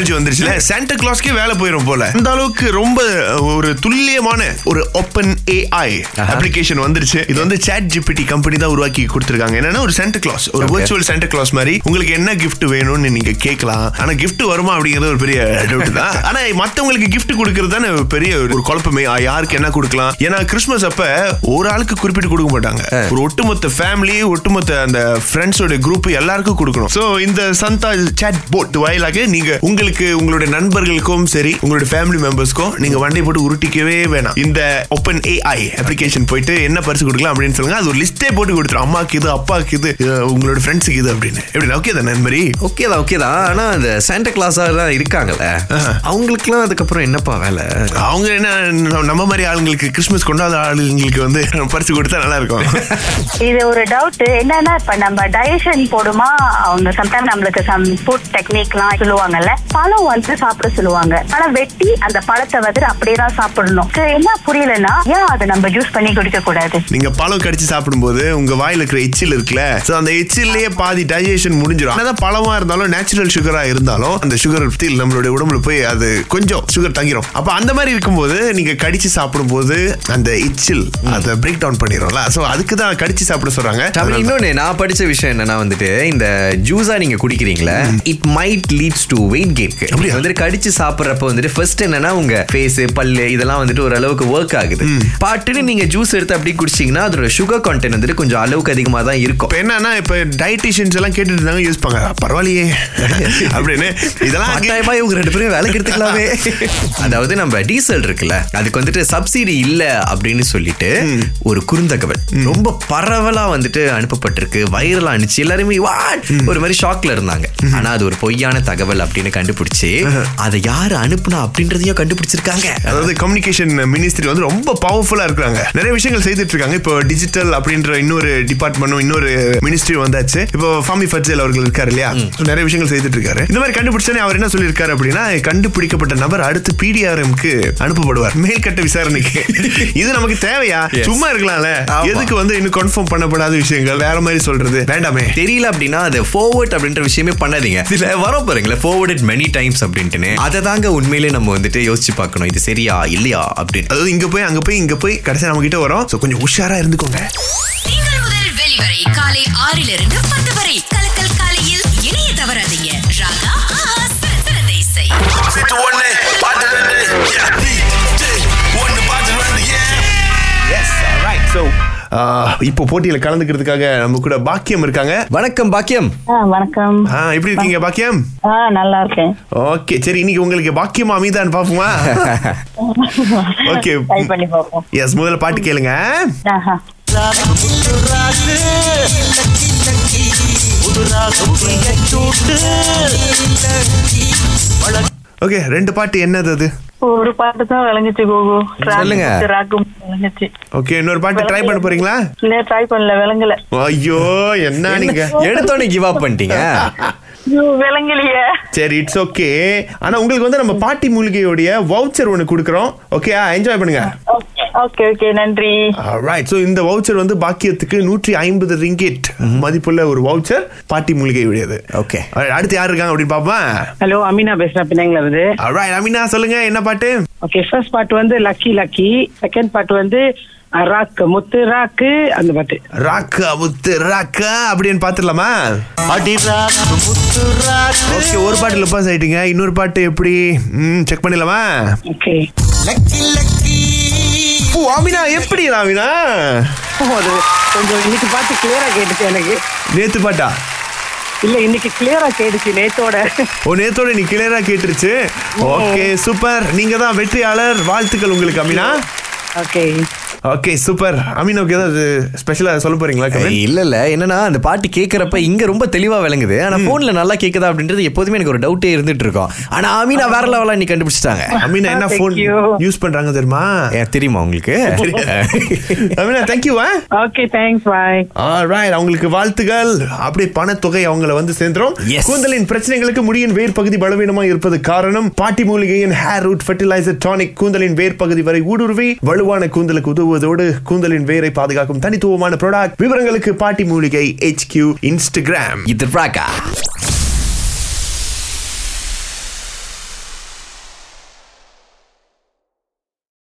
Technology வந்துருச்சுல Santa கிளாஸ்க்கே வேலை போயிடும் போல. அந்த அளவுக்கு ரொம்ப ஒரு துல்லியமான ஒரு ஓப்பன் ஏஐ அப்ளிகேஷன் வந்துருச்சு. இது வந்து சாட் ஜிபிடி கம்பெனி தான் உருவாக்கி கொடுத்துருக்காங்க. என்னன்னா ஒரு சாண்டா கிளாஸ் ஒரு விர்ச்சுவல் சாண்டா கிளாஸ் மாதிரி. உங்களுக்கு என்ன gift வேணும்னு நீங்க கேட்கலாம். ஆனா gift வருமா அப்படிங்கிறது ஒரு பெரிய டவுட் தான். ஆனா மத்தவங்களுக்கு gift கொடுக்கறது தானே பெரிய ஒரு குழப்பமே. யாருக்கு என்ன கொடுக்கலாம்? ஏன்னா கிறிஸ்மஸ் அப்ப ஒரு ஆளுக்கு குறிப்பிட்டு கொடுக்க மாட்டாங்க. ஒரு ஒட்டுமொத்த ஃபேமிலி ஒட்டுமொத்த அந்த ஃப்ரெண்ட்ஸோட குரூப் எல்லாருக்கும் கொடுக்கணும். சோ இந்த சந்தா சாட் போட் வாயிலாக நீங்க உங்களுக்கு உங்களுடைய நண்பர்களுக்கும் சரி உங்களுடைய ஃபேமிலி மெம்பர்ஸ்க்கும் நீங்க வண்டி போட்டு உருட்டிக்கவே வேணாம். இந்த ஓப்பன் ஏஐ அப்ளிகேஷன் போயிட்டு என்ன பரிசு கொடுக்கலாம் அப்படின்னு சொல்லுங்க. அது ஒரு லிஸ்டே போட்டு கொடுத்துரும். அம்மாக்கு இது அப்பாக்கு இது உங்களோட ஃப்ரெண்ட்ஸுக்கு இது அப்படின்னு. எப்படி ஓகே தானே மாதிரி ஓகே தான் ஓகே தான். ஆனா அந்த சாண்டா கிளாஸா தான் இருக்காங்கல்ல. அவங்களுக்குலாம் அதுக்கப்புறம் என்னப்பா வேலை? அவங்க என்ன நம்ம- மாதிரி ஆளுங்களுக்கு கிறிஸ்மஸ் கொண்டாத ஆளுங்களுக்கு வந்து பரிசு கொடுத்தா நல்லா இருக்கும். இது ஒரு டவுட் என்னன்னா இப்ப நம்ம டைஜஷன் போடுமா? அவங்க சம்டைம் நம்மளுக்கு சம் ஃபுட் டெக்னிக்லாம் சொல்லுவாங்கல்ல. பழம் வந்து சாப்பிட சொல்லுவாங்க. ஆனா வெட்டி அந்த பழத்தை வந்து அப்படியே தான் சாப்பிடணும். என்ன புரியலன்னா ஏன் அதை நம்ம ஜூஸ் பண்ணி குடிக்க கூடாது நீங்க பழம் கடிச்சு சாப்பிடும்போது உங்க வாயில இருக்கிற எச்சில் இருக்குல்ல சோ அந்த எச்சிலே பாதி டைஜஷன் முடிஞ்சிடும் என்னதான் பழமா இருந்தாலும் நேச்சுரல் சுகரா இருந்தாலும் அந்த சுகர் ஸ்டில் நம்மளுடைய உடம்புல போய் அது கொஞ்சம் சுகர் தங்கிரும். அப்ப அந்த மாதிரி இருக்கும்போது நீங்க கடிச்சு சாப்பிடும்போது அந்த எச்சில் அதை பிரேக் டவுன் பண்ணிடும்ல. சோ அதுக்கு தான் கடிச்சு சாப்பிட சொல்றாங்க. இன்னொன்னு நான் படிச்ச விஷயம் என்னன்னா வந்துட்டு இந்த ஜூஸா நீங்க குடிக்கிறீங்களா it might leads to weight கெயின்க்கு அப்படியா? வந்துட்டு கடிச்சு சாப்பிடுறப்ப வந்துட்டு ஃபர்ஸ்ட் என்னன்னா உங்க ஃபேஸ் பல்லு இதெல்லாம் வந்துட்டு ஒரு அளவுக்கு ஒர்க் ஆகுது பாட்டுன்னு நீங்க ஜூஸ் எடுத்து அப்படி குடிச்சீங்கன்னா அதோட சுகர் கான்டென்ட் வந்துட்டு கொஞ்சம் அளவுக்கு அதிகமா தான் இருக்கும். என்னன்னா இப்ப டயட்டிஷியன்ஸ் எல்லாம் கேட்டுட்டு இருந்தாங்க யூஸ் பாங்க பரவாயில்லையே. அப்படின்னு. இதெல்லாம் கட்டாயமா இவங்க ரெண்டு பேரும் வேலைக்கு எடுத்துக்கலாமே. அதாவது நம்ம டீசல் இருக்குல்ல அதுக்கு வந்துட்டு சப்சிடி இல்ல அப்படின்னு சொல்லிட்டு ஒரு குறுந்தகவல். ரொம்ப பரவலா வந்துட்டு அனுப்பப்பட்டிருக்கு வைரலா அனுப்பிச்சு எல்லாருமே வாட்? ஒரு மாதிரி ஷாக்ல இருந்தாங்க. ஆனா அது ஒரு பொய்யான தகவல் அப்படின்னு கண்டுபிடிச்சு அதை யாரு அனுப்புனா அப்படின்றதையும் கண்டுபிடிச்சிருக்காங்க. அதாவது கம்யூனிகேஷன் மினிஸ்ட்ரி வந்து ரொம்ப பவர்ஃபுல்லா இருக்காங்க நிறைய விஷயங்கள் செய்துட்டு இருக்காங்க இப்போ டிஜிட்டல் அப்படின்ற இன்னொரு டிபார்ட்மெண்ட்டும் இன்னொரு மினிஸ்ட்ரி வந்தாச்சு. இப்போ ஃபாமி ஃபட்சேல் அவர்கள் இருக்காரு இல்லையா? நிறைய விஷயங்கள் செய்துட்டு இருக்காரு இந்த மாதிரி கண்டுபிடிச்சனே அவர் என்ன சொல்லியிருக்காரு அப்படின்னா கண்டுபிடிக்கப்பட்ட நபர் அடுத்து பிடிஆர்எம்க்கு அனுப்பப்படுவார். மேல்கட்ட விசாரணைக்கு. இது நமக்கு தேவையா. சும்மா இருக்கலாம்ல. எதுக்கு வந்து இன்னும் கன்ஃபார்ம் பண்ணப்படாத விஷயங்கள்? வேற மாதிரி சொல்றது. வேண்டாமே. தெரியல அப்படின்னா அது forward அப்படின்ற விஷயமே பண்ணாதீங்க. இதுல வரோம் பாருங்களேன் forwarded many டைம்ஸ் அப்படின்ட்டுன்னு அதை தாங்க உண்மையிலே நம்ம வந்துட்டு யோசிச்சு பார்க்கணும். இது சரியா இல்லையா அப்படின்னு. அதாவது இங்க போய் அங்க போய் இங்க போய் கடைசியா நம்ம கிட்ட வரோம் கொஞ்சம் உஷாரா இருந்துக்கோங்க. முதல் வெளிவரை காலை ஆறிலிருந்து பத்து இப்போ போட்டியில கலந்துக்கிறதுக்காக நம்ம கூட பாக்கியம் இருக்காங்க. வணக்கம் பாக்கியம். வணக்கம். ஆ, எப்படி இருக்கீங்க பாக்கியம்? ஆ நல்லா இருக்கேன். ஓகே சரி இன்னைக்கு உங்களுக்கு பாக்கியம் அமிதான் பாப்போமா ஓகே. ட்ரை பண்ணி பார்ப்போம். எஸ் முதல்ல பாட்டு கேளுங்க. ஆஹா. ஓகே ரெண்டு பாட்டு என்னது அது? ஒரு பாட்டு தான் விளங்குச்சு கோகு. சொல்லுங்க. விளங்குச்சு. ஓகே இன்னொரு பாட்டு ட்ரை பண்ண போறீங்களா? இல்ல ட்ரை பண்ணல விளங்கல. ஐயோ என்ன நீங்க? எடுத்தோடனே கிவ் அப் பண்ணிட்டீங்க. ஐயோ, விளங்கலையே. சரி இட்ஸ் ஓகே ஆனா உங்களுக்கு வந்து நம்ம பாட்டி மூலிகையோடைய வவுச்சர் ஒன்னு கொடுக்குறோம். ஓகே என்ஜாய் பண்ணுங்க. ஓகே ஓகே நன்றி. ரைட் ஸோ இந்த வவுச்சர் வந்து பாக்கியத்துக்கு நூற்றி ஐம்பது ரிங்கெட் மதிப்புள்ள ஒரு வவுச்சர் பாட்டி மூலிகையுடையது. Okay. Alright, அடுத்து யார் இருக்காங்க அப்படின்னு பாப்பேன் ஹலோ அமீனா பேசுறேன் பிள்ளைங்கள அமினா சொல்லுங்க என்ன பாட்டு? ஓகே ஃபர்ஸ்ட் பாட்டு வந்து லக்கி லக்கி செகண்ட் பாட்டு வந்து ராக்கு முத்து ராக்கு அந்த பாட்டு. ராக்கா முத்து ராக்கா அப்படின்னு பாத்துடலாமா? ஓகே ஒரு பாட்டு பாஸ் ஆயிட்டீங்க இன்னொரு பாட்டு எப்படி? செக் பண்ணிடலாமா? ஓகே ஓ அமினா எப்படி அமினா அது கொஞ்சம் இன்னைக்கு பாட்டு கிளியரா கேட்டுச்சு எனக்கு. நேத்து பாட்டா? இல்ல இன்னைக்கு கிளியரா கேட்டுச்சு நேத்தோட. ஓ நேத்தோட நீ கிளியரா கேட்டுருச்சு. Okay super. நீங்க தான் வெற்றியாளர். வாழ்த்துக்கள் உங்களுக்கு அமினா ஓகே ஓகே சூப்பர் அமீனுக்கு ஏதாவது ஸ்பெஷலா சொல்ல போறீங்களா? இல்ல இல்ல. என்னன்னா அந்த பாட்டு கேக்குறப்ப இங்க ரொம்ப தெளிவா விளங்குது. ஆனா போன்ல நல்லா கேக்குதா அப்படின்றது எப்போதுமே எனக்கு ஒரு டவுட்டே இருந்துட்டு இருக்கும். ஆனா அமீனா வேற லெவலா நீ கண்டுபிடிச்சிட்டாங்க. அமீனா என்ன Thank போன் you. யூஸ் பண்றாங்க தெரியுமா? தெரியுமா உங்களுக்கு? Amina thank you okay thanks bye alright அவங்களுக்கு வாழ்த்துகள். அப்படியே பணத்தொகை அவங்கள வந்து சேர்ந்துரும். கூந்தலின் பிரச்சனைகளுக்கு முடியின் வேர் பகுதி பலவீனமா இருப்பது காரணம். பாட்டி மூலிகையின் ஹேர் ரூட் ஃபெர்டிலைசர் டானிக் கூந்தலின் வேர் பகுதி வரை ஊடுருவி வலுவான கூந்தலுக்கு உதவுவதோடு கூந்தலின் வேரை பாதுகாக்கும் தனித்துவமான ப்ராடக்ட் விவரங்களுக்கு பாட்டி மூலிகை HQ இன்ஸ்டாகிராம் இது ராகா.